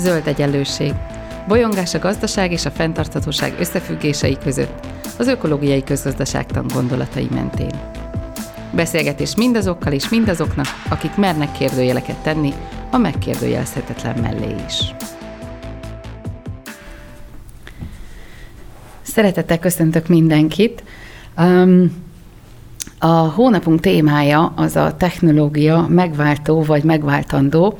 Zöld egyenlőség. Bolyongás a gazdaság és a fenntarthatóság összefüggései között, az ökológiai közgazdaságtan gondolatai mentén. Beszélgetés mindazokkal és mindazoknak, akik mernek kérdőjeleket tenni a megkérdőjelezhetetlen mellé is. Szeretettel köszöntök mindenkit. Um, a hónapunk témája az a technológia megváltó vagy megváltandó,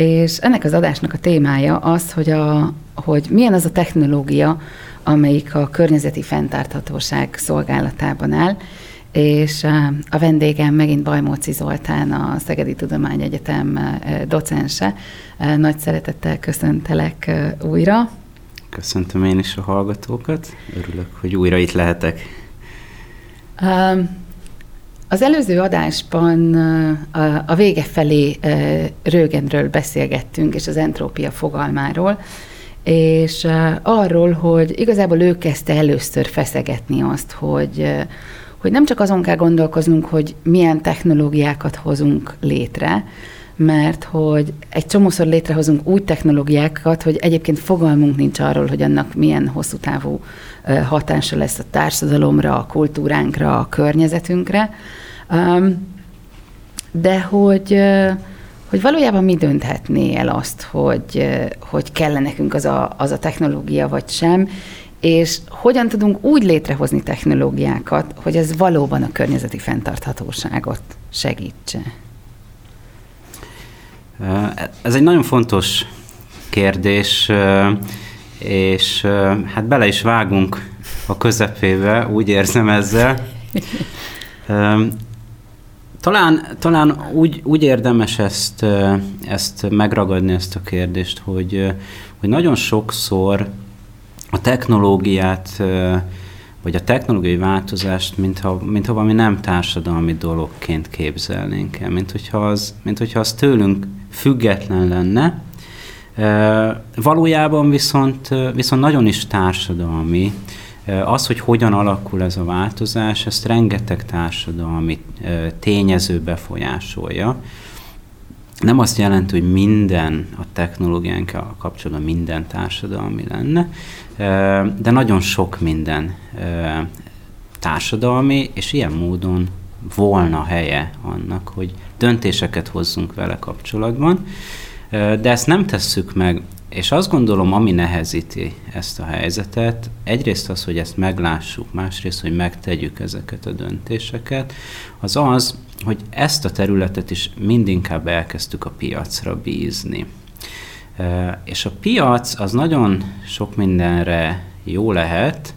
és ennek az adásnak a témája az, hogy, a, hogy milyen az a technológia, amelyik a környezeti fenntarthatóság szolgálatában áll, és a vendégem megint Bajmóci Zoltán, a Szegedi Tudományegyetem docense. Nagy szeretettel köszöntelek újra. Köszöntöm én is a hallgatókat, örülök, hogy újra itt lehetek. Az előző adásban a vége felé Rögenről beszélgettünk, és az entrópia fogalmáról, és arról, hogy igazából ő kezdte először feszegetni azt, hogy, hogy nem csak azon kell gondolkoznunk, hogy milyen technológiákat hozunk létre, mert hogy egy csomószor létrehozunk új technológiákat, hogy egyébként fogalmunk nincs arról, hogy annak milyen hosszú távú hatása lesz a társadalomra, a kultúránkra, a környezetünkre. De hogy, hogy valójában mi dönthetné el azt, hogy, hogy kell nekünk az a, az a technológia, vagy sem, és hogyan tudunk úgy létrehozni technológiákat, hogy ez valóban a környezeti fenntarthatóságot segítse? Ez egy nagyon fontos kérdés, és hát bele is vágunk a közepébe, úgy érzem ezzel. Talán, talán úgy, úgy érdemes ezt, ezt megragadni, ezt a kérdést, hogy, hogy nagyon sokszor a technológiát, vagy a technológiai változást, mintha, mintha valami nem társadalmi dologként képzelnénk el, mint hogyha az, mint hogyha az tőlünk független lenne, Valójában viszont, viszont nagyon is társadalmi. Az, hogy hogyan alakul ez a változás, ezt rengeteg társadalmi tényező befolyásolja. Nem azt jelenti, hogy minden a technológiánkkal kapcsolatban minden társadalmi lenne, de nagyon sok minden társadalmi, és ilyen módon volna helye annak, hogy döntéseket hozzunk vele kapcsolatban, de ezt nem tesszük meg, és azt gondolom, ami nehezíti ezt a helyzetet, egyrészt az, hogy ezt meglássuk, másrészt, hogy megtegyük ezeket a döntéseket, az az, hogy ezt a területet is mindinkább elkezdtük a piacra bízni. És a piac az nagyon sok mindenre jó lehet,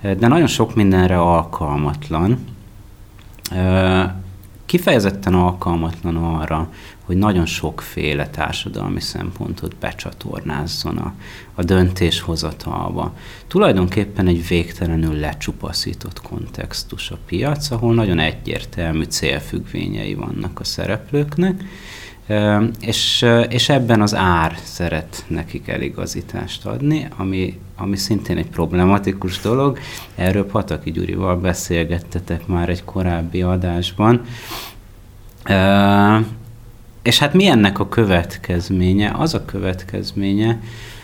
de nagyon sok mindenre alkalmatlan. Kifejezetten alkalmatlan arra, hogy nagyon sokféle társadalmi szempontot becsatornázzon a, a döntéshozatalba. Tulajdonképpen egy végtelenül lecsupaszított kontextus a piac, ahol nagyon egyértelmű célfüggvényei vannak a szereplőknek, és, és ebben az ár szeret nekik eligazítást adni, ami, ami szintén egy problematikus dolog. Erről Pataki Gyurival beszélgettetek már egy korábbi adásban. És hát mi ennek a következménye? Az a következménye,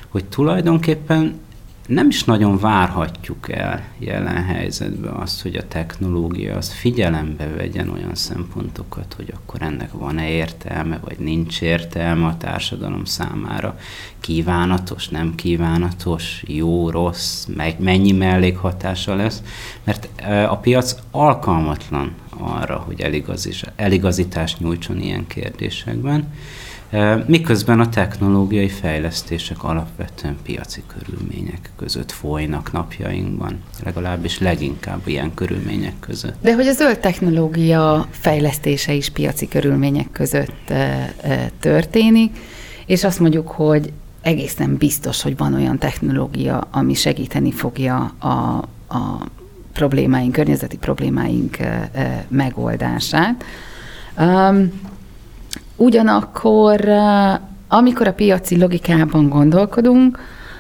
hogy tulajdonképpen nem is nagyon várhatjuk el jelen helyzetben azt, hogy a technológia az figyelembe vegyen olyan szempontokat, hogy akkor ennek van-e értelme, vagy nincs értelme a társadalom számára. Kívánatos, nem kívánatos, jó, rossz, mennyi mellékhatása lesz, mert a piac alkalmatlan arra, hogy eligazítást nyújtson ilyen kérdésekben. Miközben a technológiai fejlesztések alapvetően piaci körülmények között folynak napjainkban, legalábbis leginkább ilyen körülmények között. De hogy a zöld technológia fejlesztése is piaci körülmények között történik, és azt mondjuk, hogy egészen biztos, hogy van olyan technológia, ami segíteni fogja a, a problémáink, környezeti problémáink megoldását. Ugyanakkor, amikor a piaci logikában gondolkodunk,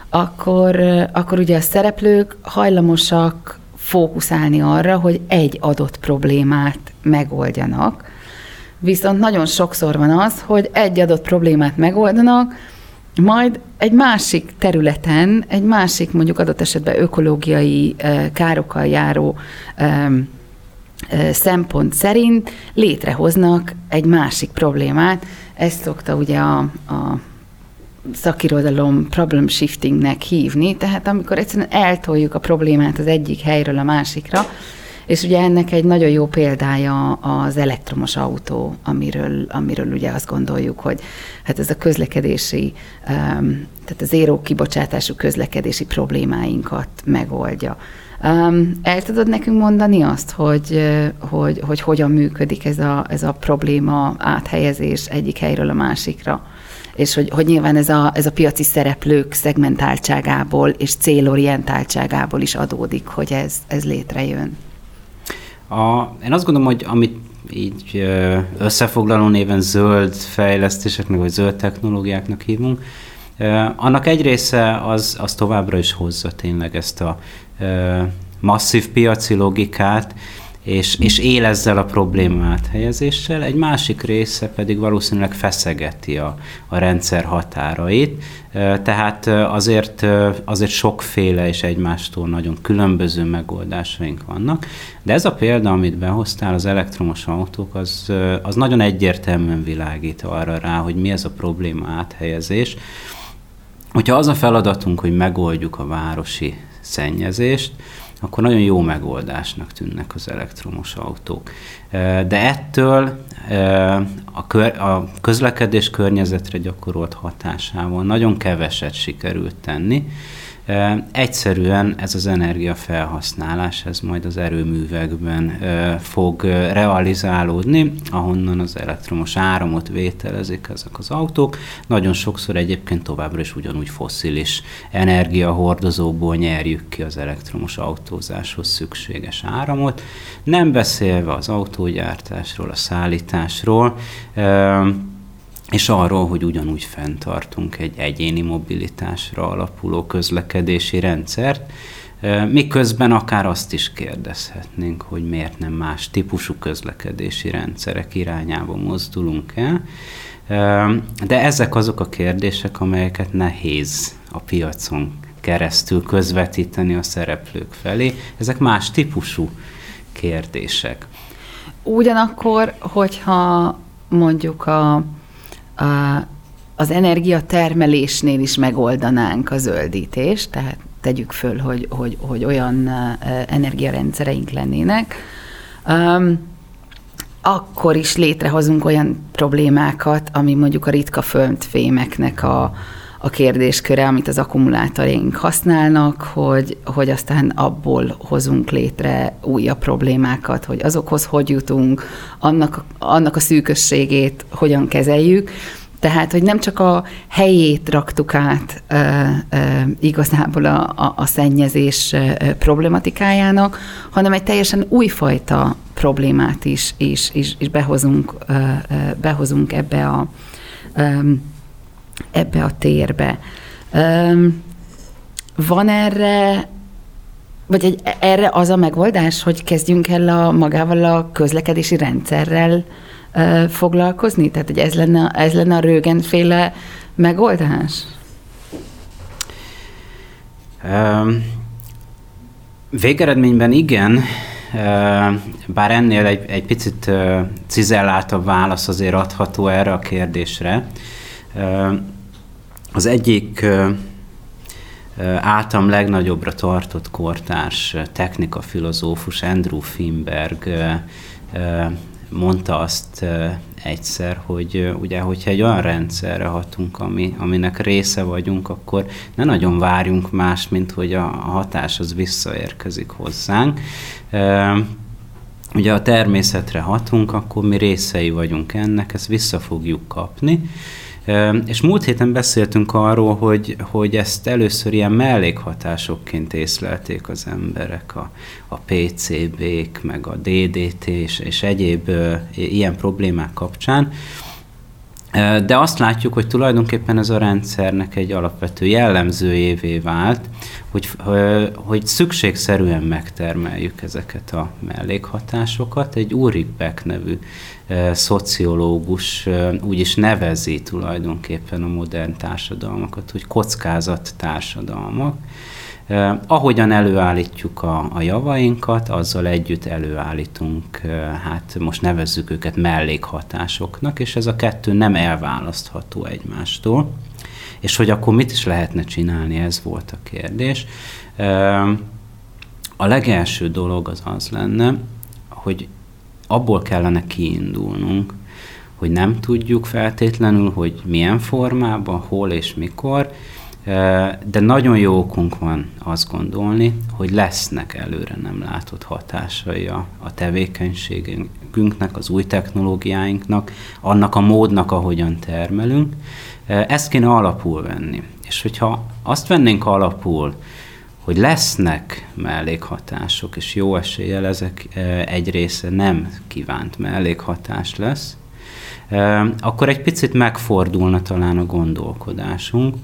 akkor, akkor ugye a szereplők hajlamosak fókuszálni arra, hogy egy adott problémát megoldjanak. Viszont nagyon sokszor van az, hogy egy adott problémát megoldanak, majd egy másik területen, egy másik mondjuk adott esetben ökológiai károkkal járó szempont szerint létrehoznak egy másik problémát. Ezt szokta ugye a, a szakirodalom problem shiftingnek hívni, tehát amikor egyszerűen eltoljuk a problémát az egyik helyről a másikra, és ugye ennek egy nagyon jó példája az elektromos autó, amiről, amiről ugye azt gondoljuk, hogy hát ez a közlekedési, tehát az éró kibocsátású közlekedési problémáinkat megoldja. El tudod nekünk mondani azt, hogy, hogy, hogy hogyan működik ez a, ez a probléma áthelyezés egyik helyről a másikra? és hogy, hogy nyilván ez a, ez a piaci szereplők szegmentáltságából és célorientáltságából is adódik, hogy ez, ez létrejön. A, én azt gondolom, hogy amit így összefoglaló néven zöld fejlesztéseknek, vagy zöld technológiáknak hívunk, annak egy része az, az továbbra is hozza tényleg ezt a masszív piaci logikát, és, és él ezzel a problémát helyezéssel, egy másik része pedig valószínűleg feszegeti a, a rendszer határait, tehát azért, azért sokféle és egymástól nagyon különböző megoldásaink vannak, de ez a példa, amit behoztál, az elektromos autók, az, az nagyon egyértelműen világít arra rá, hogy mi ez a probléma áthelyezés. Hogyha az a feladatunk, hogy megoldjuk a városi szennyezést, akkor nagyon jó megoldásnak tűnnek az elektromos autók. De ettől a, közlekedés környezetre gyakorolt hatásával nagyon keveset sikerült tenni, Egyszerűen ez az energiafelhasználás, ez majd az erőművekben fog realizálódni, ahonnan az elektromos áramot vételezik ezek az autók. Nagyon sokszor egyébként továbbra is ugyanúgy foszilis energiahordozóból nyerjük ki az elektromos autózáshoz szükséges áramot, nem beszélve az autógyártásról, a szállításról, és arról, hogy ugyanúgy fenntartunk egy egyéni mobilitásra alapuló közlekedési rendszert, miközben akár azt is kérdezhetnénk, hogy miért nem más típusú közlekedési rendszerek irányába mozdulunk el. De ezek azok a kérdések, amelyeket nehéz a piacon keresztül közvetíteni a szereplők felé. Ezek más típusú kérdések. Ugyanakkor, hogyha mondjuk a a, az energiatermelésnél is megoldanánk a zöldítést, tehát tegyük föl, hogy, hogy, hogy olyan energiarendszereink lennének, um, akkor is létrehozunk olyan problémákat, ami mondjuk a ritka földfémeknek a, a kérdésköre, amit az akkumulátoraink használnak, hogy, hogy aztán abból hozunk létre újabb problémákat, hogy azokhoz hogy jutunk, annak, annak a szűkösségét hogyan kezeljük. Tehát, hogy nem csak a helyét raktuk át e, e, igazából a, a, a szennyezés problematikájának, hanem egy teljesen újfajta problémát is, is, is, is behozunk, e, behozunk ebbe a e, ebbe a térbe. Van erre, vagy egy, erre az a megoldás, hogy kezdjünk el a, magával a közlekedési rendszerrel foglalkozni? Tehát, hogy ez lenne, ez lenne a Rögen-féle megoldás? Végeredményben igen, bár ennél egy, egy picit cizelláltabb válasz azért adható erre a kérdésre. Az egyik általam legnagyobbra tartott kortárs technikafilozófus Andrew Finberg mondta azt egyszer, hogy ugye, hogyha egy olyan rendszerre hatunk, ami, aminek része vagyunk, akkor ne nagyon várjunk más, mint hogy a, a hatás az visszaérkezik hozzánk. Ugye a természetre hatunk, akkor mi részei vagyunk ennek, ezt vissza fogjuk kapni. És múlt héten beszéltünk arról, hogy, hogy ezt először ilyen mellékhatásokként észlelték az emberek, a, a PCB-k, meg a DDT és, és egyéb ilyen problémák kapcsán, De azt látjuk, hogy tulajdonképpen ez a rendszernek egy alapvető jellemzőjévé vált, hogy, hogy szükségszerűen megtermeljük ezeket a mellékhatásokat. Egy Ulrich Beck nevű szociológus úgy is nevezi tulajdonképpen a modern társadalmakat, hogy kockázat társadalmak. Ahogyan előállítjuk a, a javainkat, azzal együtt előállítunk, hát most nevezzük őket mellékhatásoknak, és ez a kettő nem elválasztható egymástól. És hogy akkor mit is lehetne csinálni, ez volt a kérdés. A legelső dolog az az lenne, hogy abból kellene kiindulnunk, hogy nem tudjuk feltétlenül, hogy milyen formában, hol és mikor, de nagyon jó okunk van azt gondolni, hogy lesznek előre nem látott hatásai a, a tevékenységünknek, az új technológiáinknak, annak a módnak, ahogyan termelünk. Ezt kéne alapul venni. És hogyha azt vennénk alapul, hogy lesznek mellékhatások, és jó eséllyel ezek egy része nem kívánt mellékhatás lesz, akkor egy picit megfordulna talán a gondolkodásunk,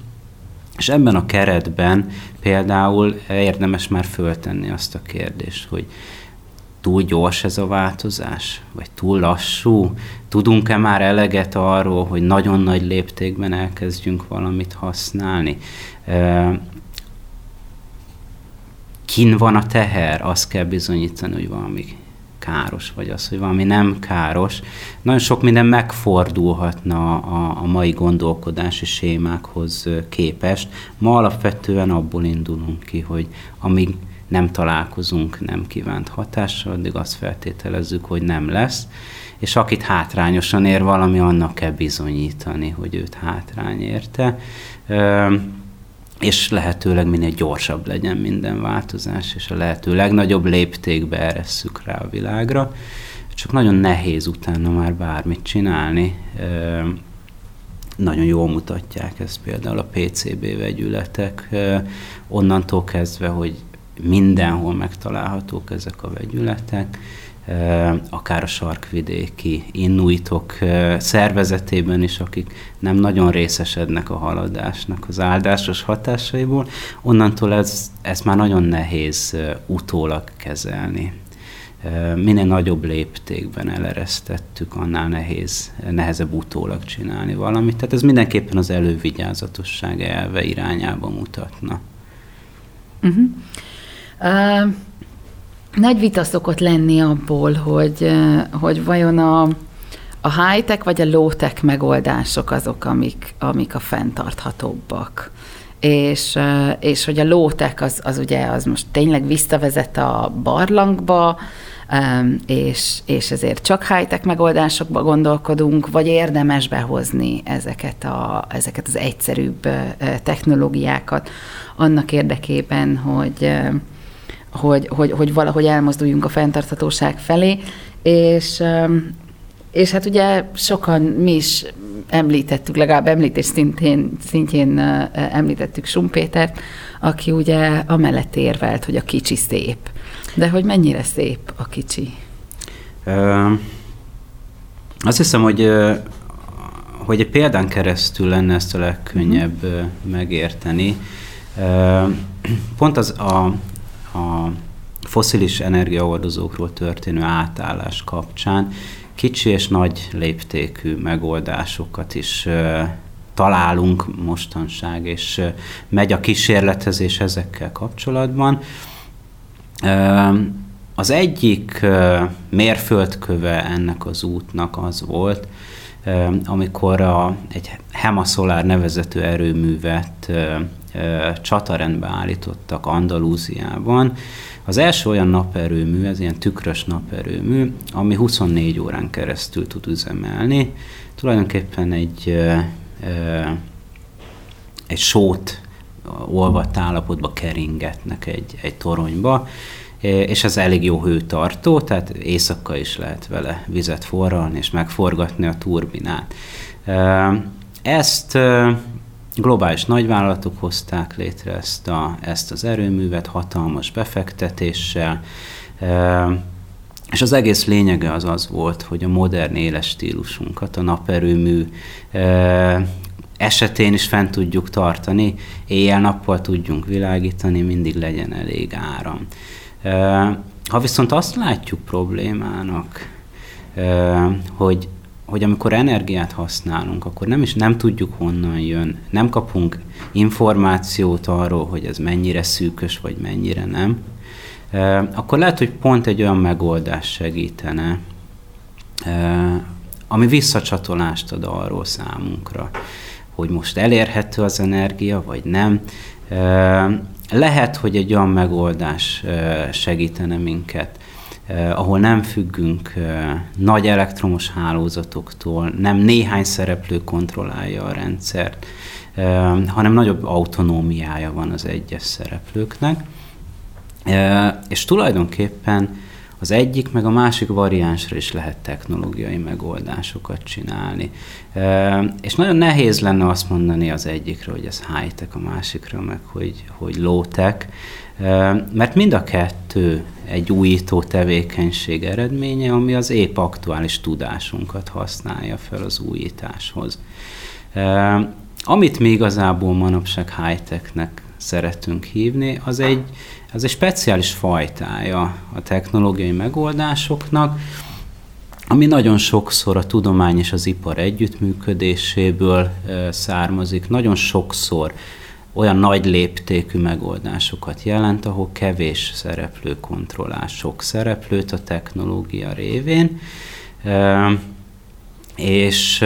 és ebben a keretben például érdemes már föltenni azt a kérdést, hogy túl gyors ez a változás, vagy túl lassú? Tudunk-e már eleget arról, hogy nagyon nagy léptékben elkezdjünk valamit használni? Kin van a teher, azt kell bizonyítani, hogy valami káros, vagy az, hogy valami nem káros. Nagyon sok minden megfordulhatna a, a mai gondolkodási sémákhoz képest. Ma alapvetően abból indulunk ki, hogy amíg nem találkozunk nem kívánt hatással, addig azt feltételezzük, hogy nem lesz, és akit hátrányosan ér valami, annak kell bizonyítani, hogy őt hátrány érte és lehetőleg minél gyorsabb legyen minden változás, és a lehető legnagyobb léptékbe eresszük rá a világra. Csak nagyon nehéz utána már bármit csinálni. Nagyon jól mutatják ezt például a PCB vegyületek, onnantól kezdve, hogy mindenhol megtalálhatók ezek a vegyületek, akár a sarkvidéki inuitok szervezetében is, akik nem nagyon részesednek a haladásnak az áldásos hatásaiból, onnantól ez, ezt már nagyon nehéz utólag kezelni. Minél nagyobb léptékben eleresztettük, annál nehéz, nehezebb utólag csinálni valamit. Tehát ez mindenképpen az elővigyázatosság elve irányába mutatna. Uh-huh. Uh, nagy vita szokott lenni abból, hogy, hogy vajon a, a high-tech vagy a low-tech megoldások azok, amik, amik a fenntarthatóbbak. És, és hogy a low-tech az, az ugye az most tényleg visszavezet a barlangba, és, és ezért csak high-tech megoldásokba gondolkodunk, vagy érdemes behozni ezeket, a, ezeket az egyszerűbb technológiákat annak érdekében, hogy, hogy, hogy, hogy valahogy elmozduljunk a fenntarthatóság felé, és, és hát ugye sokan mi is említettük, legalább említés szintén, szintjén említettük Sumpétert, aki ugye amellett érvelt, hogy a kicsi szép. De hogy mennyire szép a kicsi? Uh, azt hiszem, hogy hogy egy példán keresztül lenne ezt a legkönnyebb uh-huh. megérteni. Pont az a, a foszilis energiaordozókról történő átállás kapcsán kicsi és nagy léptékű megoldásokat is találunk mostanság, és megy a kísérletezés ezekkel kapcsolatban. Az egyik mérföldköve ennek az útnak az volt, amikor a, egy Hemasolar nevezető erőművet csatarendbe állítottak Andalúziában. Az első olyan naperőmű, ez ilyen tükrös naperőmű, ami 24 órán keresztül tud üzemelni. Tulajdonképpen egy, egy sót olvadt állapotba keringetnek egy, egy toronyba, és ez elég jó hőtartó, tehát éjszaka is lehet vele vizet forralni és megforgatni a turbinát. Ezt globális nagyvállalatok hozták létre ezt, a, ezt az erőművet hatalmas befektetéssel, és az egész lényege az az volt, hogy a modern éles stílusunkat, a naperőmű esetén is fent tudjuk tartani, éjjel-nappal tudjunk világítani, mindig legyen elég áram. Ha viszont azt látjuk problémának, hogy, hogy amikor energiát használunk, akkor nem is nem tudjuk honnan jön, nem kapunk információt arról, hogy ez mennyire szűkös, vagy mennyire nem, akkor lehet, hogy pont egy olyan megoldás segítene, ami visszacsatolást ad arról számunkra, hogy most elérhető az energia, vagy nem. Lehet, hogy egy olyan megoldás segítene minket, ahol nem függünk nagy elektromos hálózatoktól, nem néhány szereplő kontrollálja a rendszert, hanem nagyobb autonómiája van az egyes szereplőknek. És tulajdonképpen az egyik, meg a másik variánsra is lehet technológiai megoldásokat csinálni. És nagyon nehéz lenne azt mondani az egyikről, hogy ez high-tech, a másikra meg, hogy, hogy low-tech, mert mind a kettő egy újító tevékenység eredménye, ami az épp aktuális tudásunkat használja fel az újításhoz. Amit mi igazából manapság high-technek szeretünk hívni, az egy, az egy speciális fajtája a technológiai megoldásoknak, ami nagyon sokszor a tudomány és az ipar együttműködéséből származik, nagyon sokszor olyan nagy léptékű megoldásokat jelent, ahol kevés szereplő kontrollál sok szereplőt a technológia révén, és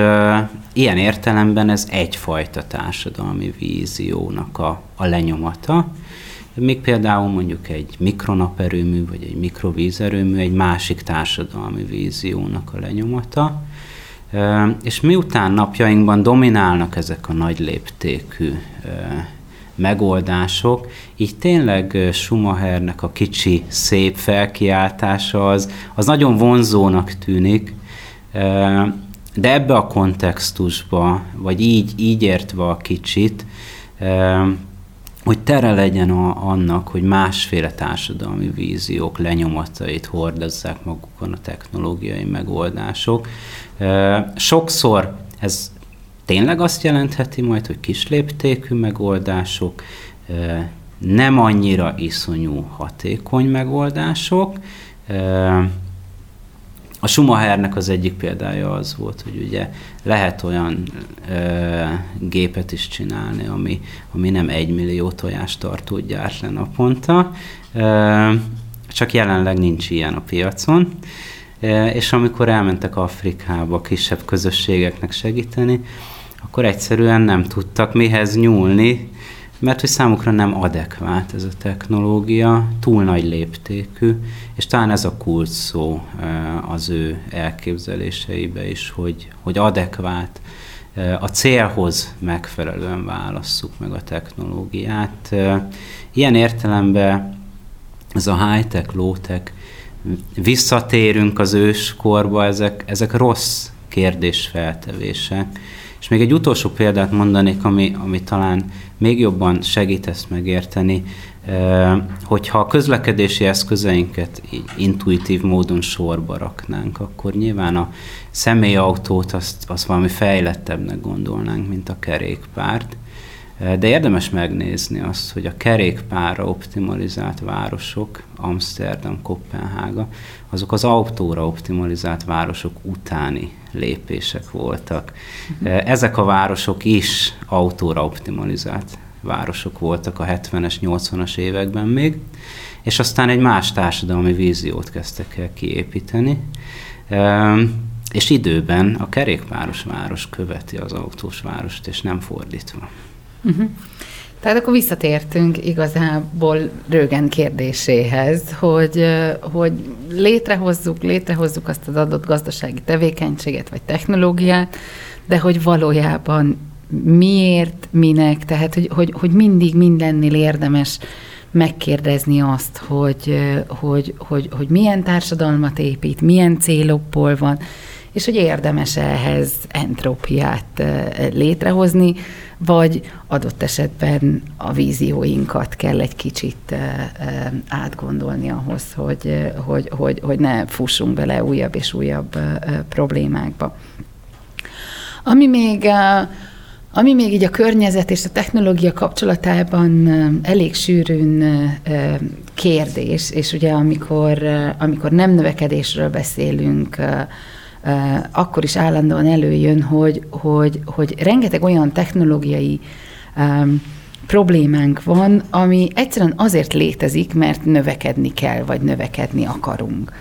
ilyen értelemben ez egyfajta társadalmi víziónak a, a lenyomata, még például mondjuk egy mikronaperőmű, vagy egy mikrovízerőmű egy másik társadalmi víziónak a lenyomata. És miután napjainkban dominálnak ezek a nagy léptékű megoldások, így tényleg Schumachernek a kicsi, szép felkiáltása az, az nagyon vonzónak tűnik, de ebbe a kontextusba, vagy így, így értve a kicsit, hogy tere legyen a, annak, hogy másféle társadalmi víziók lenyomatait hordozzák magukon a technológiai megoldások. Sokszor ez tényleg azt jelentheti majd, hogy kisléptékű megoldások, nem annyira iszonyú hatékony megoldások, a Schumachernek az egyik példája az volt, hogy ugye lehet olyan ö, gépet is csinálni, ami, ami nem egy millió tartó gyárt le naponta, ö, csak jelenleg nincs ilyen a piacon. És amikor elmentek Afrikába kisebb közösségeknek segíteni, akkor egyszerűen nem tudtak mihez nyúlni, mert hogy számukra nem adekvát ez a technológia, túl nagy léptékű, és talán ez a kult szó az ő elképzeléseibe is, hogy, hogy adekvát, a célhoz megfelelően válasszuk meg a technológiát. Ilyen értelemben ez a high-tech, low-tech, visszatérünk az őskorba, ezek, ezek rossz kérdésfeltevések. És még egy utolsó példát mondanék, ami, ami talán még jobban segít ezt megérteni, hogyha a közlekedési eszközeinket így intuitív módon sorba raknánk, akkor nyilván a személyautót azt, azt valami fejlettebbnek gondolnánk, mint a kerékpárt. De érdemes megnézni azt, hogy a kerékpárra optimalizált városok, Amsterdam, Kopenhága, azok az autóra optimalizált városok utáni lépések voltak. Uh-huh. Ezek a városok is autóra optimalizált városok voltak a 70-es, 80-as években még, és aztán egy más társadalmi víziót kezdtek el kiépíteni, és időben a kerékpáros város követi az autós várost, és nem fordítva. Uh-huh. Tehát akkor visszatértünk igazából Rögen kérdéséhez, hogy, hogy létrehozzuk, létrehozzuk azt az adott gazdasági tevékenységet vagy technológiát, de hogy valójában miért, minek, tehát hogy, hogy, hogy mindig mindennél érdemes megkérdezni azt, hogy, hogy, hogy, hogy milyen társadalmat épít, milyen célokból van, és hogy érdemes ehhez entrópiát létrehozni, vagy adott esetben a vízióinkat kell egy kicsit átgondolni ahhoz, hogy, hogy, hogy, hogy ne fussunk bele újabb és újabb problémákba. Ami még ami még így a környezet és a technológia kapcsolatában elég sűrűn kérdés, és ugye amikor, amikor nem növekedésről beszélünk, akkor is állandóan előjön, hogy, hogy, hogy rengeteg olyan technológiai um, problémánk van, ami egyszerűen azért létezik, mert növekedni kell, vagy növekedni akarunk.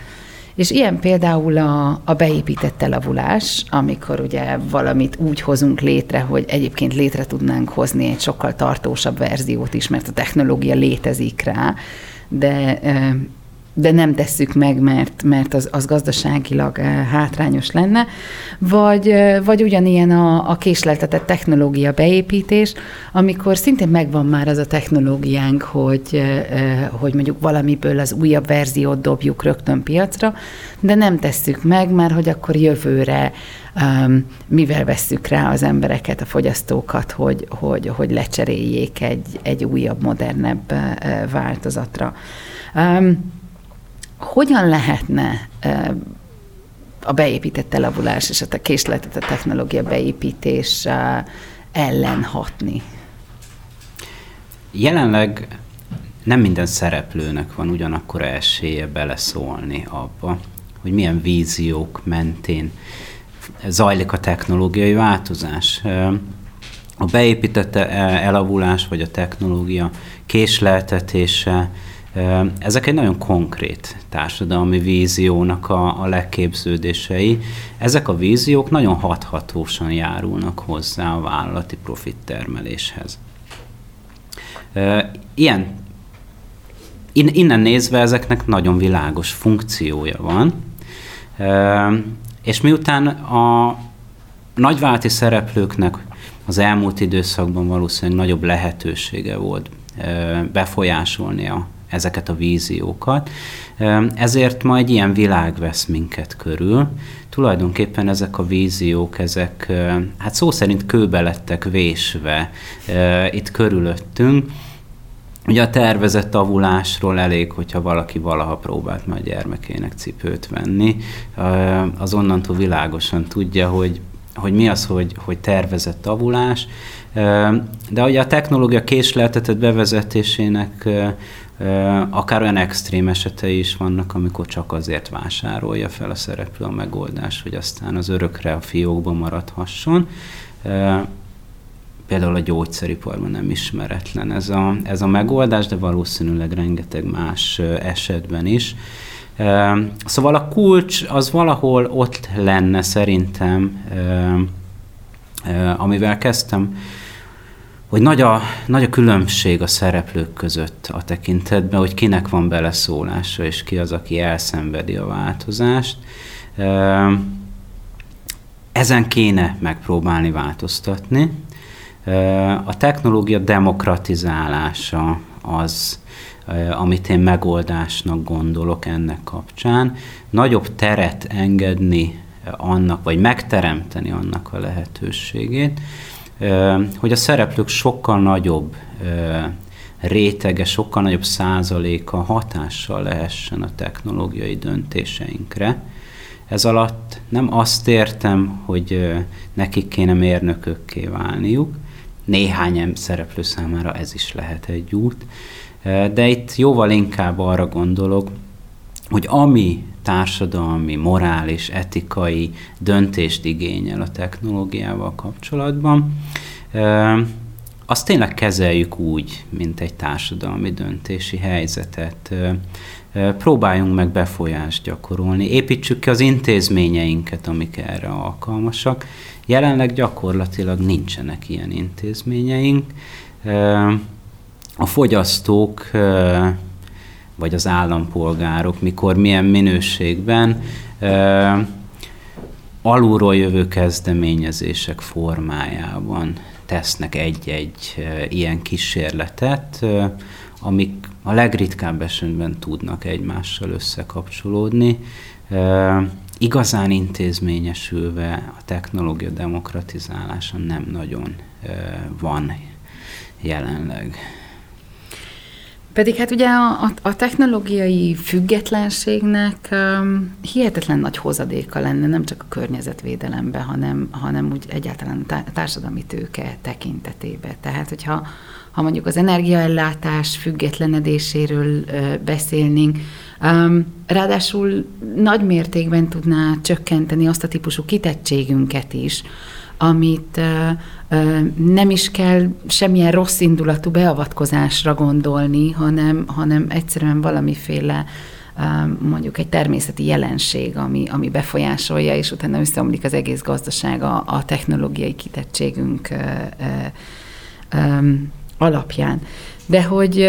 És ilyen például a, a beépített elavulás, amikor ugye valamit úgy hozunk létre, hogy egyébként létre tudnánk hozni egy sokkal tartósabb verziót is, mert a technológia létezik rá, de de nem tesszük meg, mert, mert az, az gazdaságilag eh, hátrányos lenne, vagy, eh, vagy ugyanilyen a, a késleltetett technológia beépítés, amikor szintén megvan már az a technológiánk, hogy, eh, hogy mondjuk valamiből az újabb verziót dobjuk rögtön piacra, de nem tesszük meg, mert hogy akkor jövőre um, mivel vesszük rá az embereket, a fogyasztókat, hogy, hogy, hogy lecseréljék egy, egy újabb, modernebb változatra. Um, hogyan lehetne a beépített elavulás és a készletet, a technológia beépítés ellen hatni? Jelenleg nem minden szereplőnek van ugyanakkor esélye beleszólni abba, hogy milyen víziók mentén zajlik a technológiai változás. A beépített elavulás vagy a technológia késleltetése ezek egy nagyon konkrét társadalmi víziónak a, a legképződései. Ezek a víziók nagyon hathatósan járulnak hozzá a vállalati profittermeléshez. Ilyen, innen nézve ezeknek nagyon világos funkciója van, és miután a nagyválti szereplőknek az elmúlt időszakban valószínűleg nagyobb lehetősége volt befolyásolni a ezeket a víziókat. Ezért ma egy ilyen világ vesz minket körül. Tulajdonképpen ezek a víziók, ezek hát szó szerint kőbe lettek vésve itt körülöttünk. Ugye a tervezett avulásról elég, hogyha valaki valaha próbált majd gyermekének cipőt venni, az onnantól világosan tudja, hogy, hogy mi az, hogy, hogy tervezett avulás, de ugye a technológia késleltetett bevezetésének akár olyan extrém esetei is vannak, amikor csak azért vásárolja fel a szereplő a megoldást, hogy aztán az örökre a fiókban maradhasson. Például a gyógyszeriparban nem ismeretlen ez a, ez a megoldás, de valószínűleg rengeteg más esetben is. Szóval a kulcs az valahol ott lenne szerintem, amivel kezdtem, hogy nagy a, nagy a különbség a szereplők között a tekintetben, hogy kinek van beleszólása, és ki az, aki elszenvedi a változást. Ezen kéne megpróbálni változtatni. A technológia demokratizálása az, amit én megoldásnak gondolok ennek kapcsán. Nagyobb teret engedni annak, vagy megteremteni annak a lehetőségét, hogy a szereplők sokkal nagyobb rétege, sokkal nagyobb százaléka hatással lehessen a technológiai döntéseinkre. Ez alatt nem azt értem, hogy nekik kéne mérnökökké válniuk, néhány szereplő számára ez is lehet egy út, de itt jóval inkább arra gondolok, hogy ami társadalmi, morális, etikai döntést igényel a technológiával kapcsolatban, azt tényleg kezeljük úgy, mint egy társadalmi döntési helyzetet. Próbáljunk meg befolyást gyakorolni, építsük ki az intézményeinket, amik erre alkalmasak. Jelenleg gyakorlatilag nincsenek ilyen intézményeink. A fogyasztók vagy az állampolgárok, mikor milyen minőségben alulról jövő kezdeményezések formájában tesznek egy-egy ilyen kísérletet, amik a legritkább esetben tudnak egymással összekapcsolódni. igazán intézményesülve a technológia demokratizálása nem nagyon van jelenleg. Pedig hát ugye a, a technológiai függetlenségnek um, hihetetlen nagy hozadéka lenne nem csak a környezetvédelembe, hanem, hanem úgy egyáltalán a társadalmi tőke tekintetében. Tehát, hogyha ha mondjuk az energiaellátás függetlenedéséről uh, beszélnénk, um, ráadásul nagy mértékben tudná csökkenteni azt a típusú kitettségünket is, amit nem is kell semmilyen rossz indulatú beavatkozásra gondolni, hanem, hanem egyszerűen valamiféle mondjuk egy természeti jelenség, ami, ami befolyásolja, és utána összeomlik az egész gazdaság a, a technológiai kitettségünk alapján. De hogy,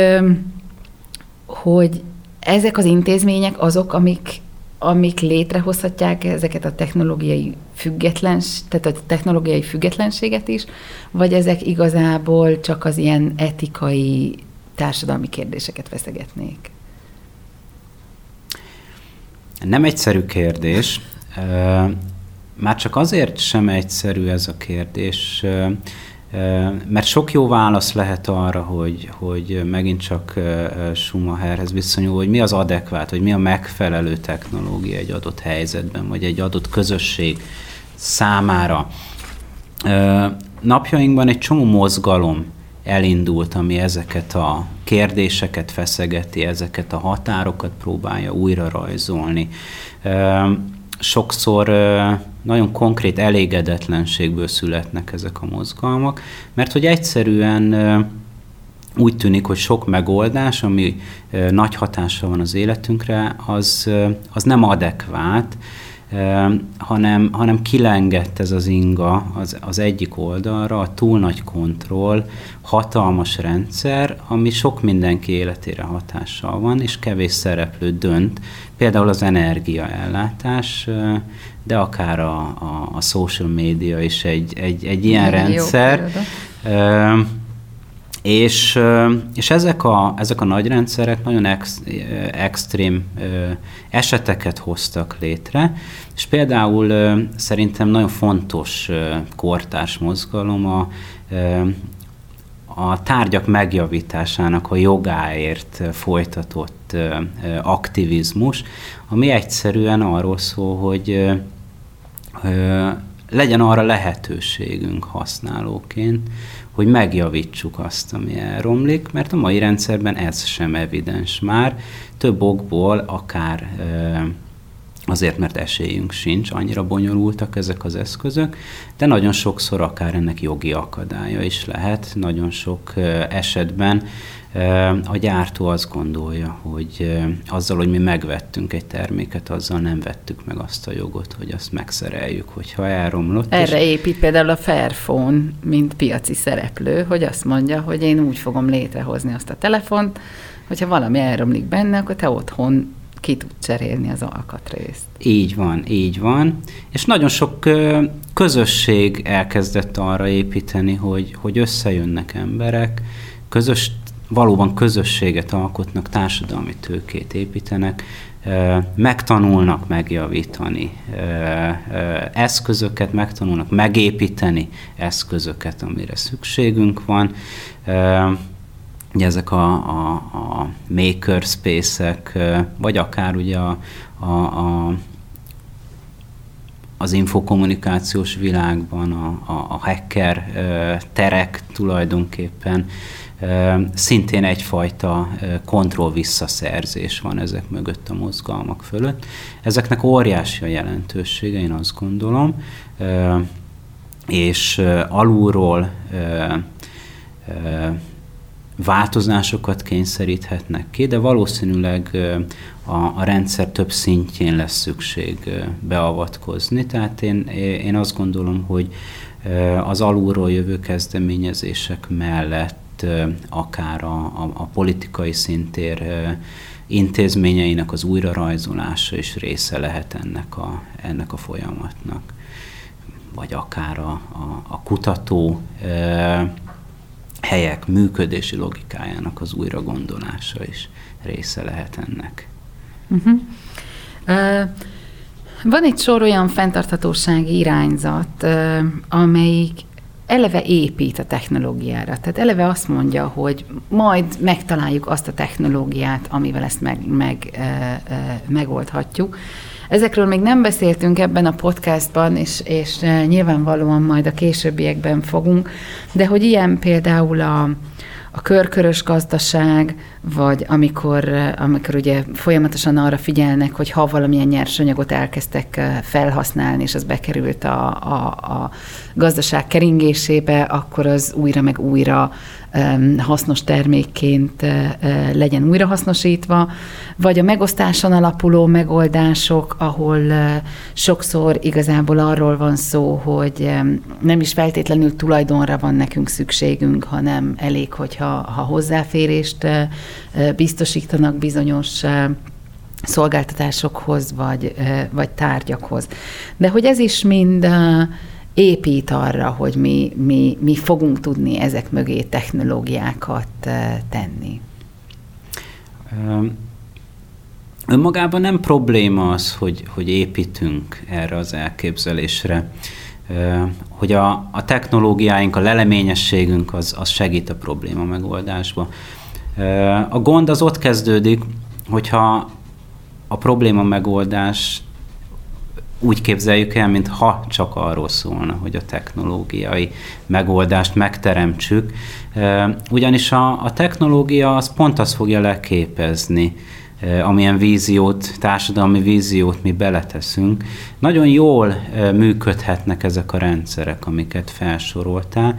hogy ezek az intézmények azok, amik amik létrehozhatják ezeket a technológiai függetlens, tehát a technológiai függetlenséget is, vagy ezek igazából csak az ilyen etikai, társadalmi kérdéseket veszegetnék? Nem egyszerű kérdés. Már csak azért sem egyszerű ez a kérdés, mert sok jó válasz lehet arra, hogy, hogy megint csak Schumacherhez viszonyul, hogy mi az adekvát, hogy mi a megfelelő technológia egy adott helyzetben, vagy egy adott közösség számára. Napjainkban egy csomó mozgalom elindult, ami ezeket a kérdéseket feszegeti, ezeket a határokat próbálja újra rajzolni. Sokszor nagyon konkrét elégedetlenségből születnek ezek a mozgalmak, mert hogy egyszerűen úgy tűnik, hogy sok megoldás, ami nagy hatással van az életünkre, az, az nem adekvát, hanem, hanem kilengett ez az inga az, az egyik oldalra, a túl nagy kontroll, hatalmas rendszer, ami sok mindenki életére hatással van, és kevés szereplő dönt, például az energiaellátás, de akár a, a, a social media is egy, egy, egy ilyen Igen, rendszer. És, és ezek, a, ezek a nagy rendszerek nagyon ex, extrém eseteket hoztak létre, és például szerintem nagyon fontos kortárs mozgalom a, a tárgyak megjavításának a jogáért folytatott aktivizmus, ami egyszerűen arról szól, hogy legyen arra lehetőségünk használóként, hogy megjavítsuk azt, ami elromlik, mert a mai rendszerben ez sem evidens már. Több okból akár azért, mert esélyünk sincs, annyira bonyolultak ezek az eszközök, de nagyon sokszor akár ennek jogi akadálya is lehet. Nagyon sok esetben a gyártó azt gondolja, hogy azzal, hogy mi megvettünk egy terméket, azzal nem vettük meg azt a jogot, hogy azt megszereljük, hogyha elromlott. Erre és... épít például a Fairphone, mint piaci szereplő, hogy azt mondja, hogy én úgy fogom létrehozni azt a telefont, hogyha valami elromlik benne, akkor te otthon ki tud cserélni az alkatrészt. Így van, így van. És nagyon sok közösség elkezdett arra építeni, hogy, hogy összejönnek emberek, közös valóban közösséget alkotnak, társadalmi tőkét építenek, megtanulnak megjavítani eszközöket, megtanulnak megépíteni eszközöket, amire szükségünk van. Ugye ezek a, a, a makerspace-ek, vagy akár ugye a, a, a az infokommunikációs világban a, a, a hacker terek tulajdonképpen Szintén egyfajta kontroll visszaszerzés van ezek mögött a mozgalmak fölött. Ezeknek óriási a jelentősége, én azt gondolom, és alulról változásokat kényszeríthetnek ki, de valószínűleg a, a rendszer több szintjén lesz szükség beavatkozni. Tehát én, én azt gondolom, hogy az alulról jövő kezdeményezések mellett akár a, a, a politikai szintér intézményeinek az újrarajzolása is része lehet ennek a, ennek a folyamatnak. Vagy akár a, a, a kutató helyek működési logikájának az újragondolása is része lehet ennek. Uh-huh. Uh, Van egy sor olyan fenntarthatósági irányzat, amelyik eleve épít a technológiára. Tehát eleve azt mondja, hogy majd megtaláljuk azt a technológiát, amivel ezt meg, meg, e, e, megoldhatjuk. Ezekről még nem beszéltünk ebben a podcastban, és, és nyilvánvalóan majd a későbbiekben fogunk, de hogy ilyen például a, a körkörös gazdaság, vagy amikor, amikor ugye folyamatosan arra figyelnek, hogy ha valamilyen nyersanyagot elkezdtek felhasználni, és az bekerült a, a, a gazdaság keringésébe, akkor az újra meg újra hasznos termékként legyen újrahasznosítva, vagy a megosztáson alapuló megoldások, ahol sokszor igazából arról van szó, hogy nem is feltétlenül tulajdonra van nekünk szükségünk, hanem elég, hogyha ha hozzáférést biztosítanak bizonyos szolgáltatásokhoz, vagy, vagy tárgyakhoz. De hogy ez is mind épít arra, hogy mi, mi, mi fogunk tudni ezek mögé technológiákat tenni. Önmagában nem probléma az, hogy, hogy építünk erre az elképzelésre, hogy a, a technológiáink, a leleményességünk az, az segít a probléma megoldásba. A gond az ott kezdődik, hogyha a probléma megoldás úgy képzeljük el, mint ha csak arról szólna, hogy a technológiai megoldást megteremtsük. Ugyanis a, a technológia az pont azt fogja leképezni, amilyen víziót, társadalmi víziót mi beleteszünk. Nagyon jól működhetnek ezek a rendszerek, amiket felsoroltál,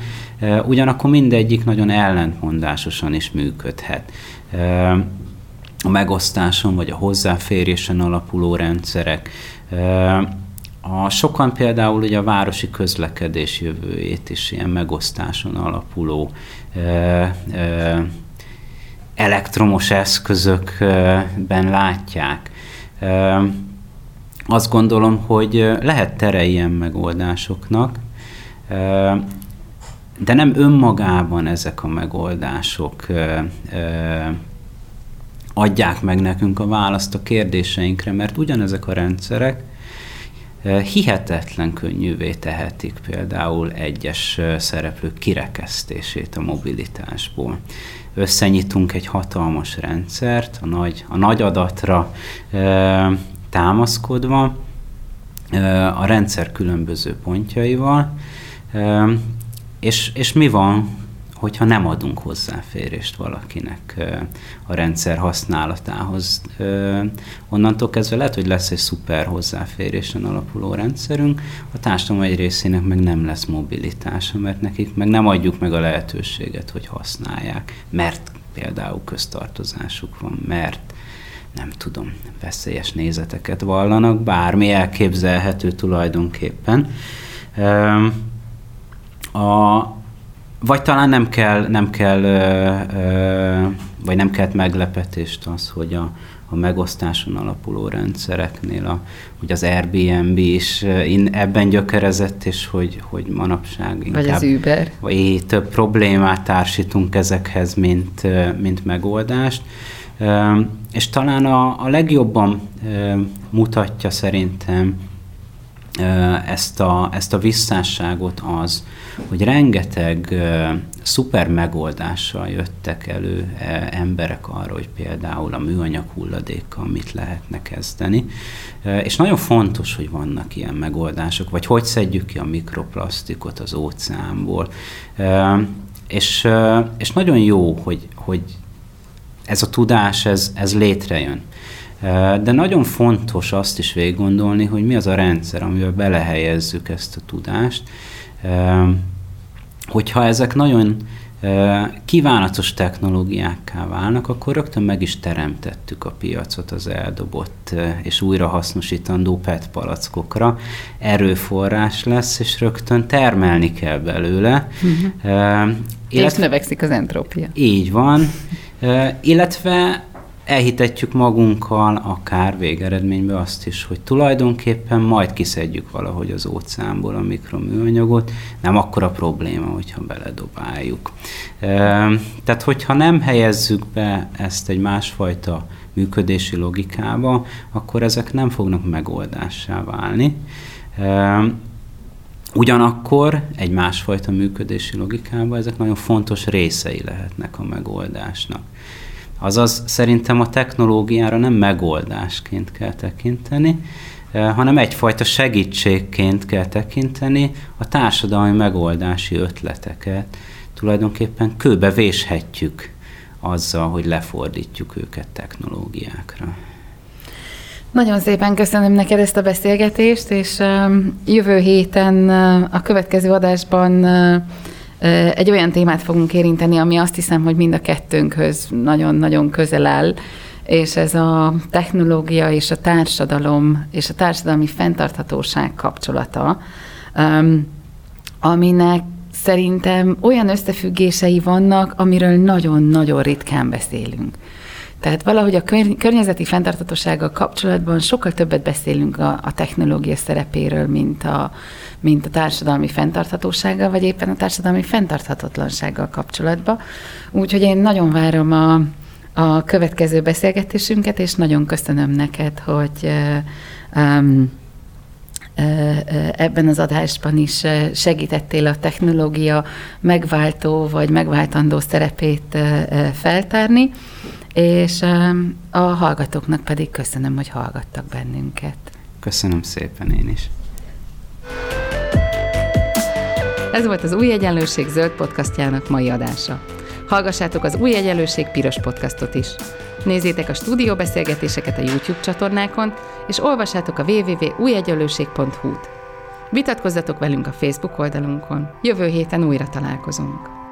ugyanakkor mindegyik nagyon ellentmondásosan is működhet a megosztáson vagy a hozzáférésen alapuló rendszerek. A sokan például ugye a városi közlekedés jövőjét is ilyen megosztáson alapuló elektromos eszközökben látják. Azt gondolom, hogy lehet tere ilyen megoldásoknak, de nem önmagában ezek a megoldások adják meg nekünk a választ a kérdéseinkre, mert ugyanezek a rendszerek hihetetlen könnyűvé tehetik például egyes szereplők kirekesztését a mobilitásból. Összenyitunk egy hatalmas rendszert, a nagy, a nagy adatra e, támaszkodva, a rendszer különböző pontjaival, e, és, és mi van, hogyha nem adunk hozzáférést valakinek a rendszer használatához. Onnantól kezdve lehet, hogy lesz egy szuper hozzáférésen alapuló rendszerünk, a társadalom egy részének meg nem lesz mobilitása, mert nekik meg nem adjuk meg a lehetőséget, hogy használják, mert például köztartozásuk van, mert nem tudom, veszélyes nézeteket vallanak, bármi elképzelhető tulajdonképpen. A, vagy talán nem kell, nem kell vagy nem kell meglepetést az, hogy a, a megosztáson alapuló rendszereknél, a, hogy az Airbnb is ebben gyökerezett, és hogy, hogy manapság inkább... Vagy az Uber. Vagy több problémát társítunk ezekhez, mint, mint megoldást. És talán a, a legjobban mutatja szerintem ezt a, ezt a visszásságot az, hogy rengeteg szuper megoldással jöttek elő uh, emberek arra, hogy például a műanyag hulladékkal mit lehetne kezdeni. Uh, és nagyon fontos, hogy vannak ilyen megoldások, vagy hogy szedjük ki a mikroplasztikot az óceánból. És, és nagyon jó, hogy, hogy ez a tudás, ez, ez létrejön. De nagyon fontos azt is végig gondolni, hogy mi az a rendszer, amivel belehelyezzük ezt a tudást, hogyha ezek nagyon kívánatos technológiákká válnak, akkor rögtön meg is teremtettük a piacot az eldobott és újrahasznosítandó PET palackokra. Erőforrás lesz, és rögtön termelni kell belőle. Uh-huh. Uh, illetve, és növekszik az entrópia. Így van. Uh, illetve elhitetjük magunkkal, akár végeredményben azt is, hogy tulajdonképpen majd kiszedjük valahogy az óceánból a mikroműanyagot, nem akkor a probléma, hogyha beledobáljuk. Tehát, hogyha nem helyezzük be ezt egy másfajta működési logikába, akkor ezek nem fognak megoldássá válni. Ugyanakkor egy másfajta működési logikában ezek nagyon fontos részei lehetnek a megoldásnak. Azaz szerintem a technológiára nem megoldásként kell tekinteni, eh, hanem egyfajta segítségként kell tekinteni a társadalmi megoldási ötleteket. Tulajdonképpen kőbe véshetjük azzal, hogy lefordítjuk őket technológiákra. Nagyon szépen köszönöm neked ezt a beszélgetést, és jövő héten a következő adásban egy olyan témát fogunk érinteni, ami azt hiszem, hogy mind a kettőnkhöz nagyon-nagyon közel áll, és ez a technológia és a társadalom és a társadalmi fenntarthatóság kapcsolata, aminek szerintem olyan összefüggései vannak, amiről nagyon-nagyon ritkán beszélünk. Tehát valahogy a környezeti fenntartatósággal kapcsolatban sokkal többet beszélünk a, a technológia szerepéről, mint a, mint a társadalmi fenntarthatósággal, vagy éppen a társadalmi fenntarthatatlansággal kapcsolatban. Úgyhogy én nagyon várom a, a következő beszélgetésünket, és nagyon köszönöm neked, hogy um, ebben az adásban is segítettél a technológia megváltó vagy megváltandó szerepét feltárni, és a hallgatóknak pedig köszönöm, hogy hallgattak bennünket. Köszönöm szépen én is. Ez volt az Új Egyenlőség zöld podcastjának mai adása. Hallgassátok az Új Egyenlőség piros podcastot is. Nézzétek a stúdióbeszélgetéseket a YouTube csatornákon, és olvassátok a www.újegyenlőség.hu-t. Vitatkozzatok velünk a Facebook oldalunkon. Jövő héten újra találkozunk.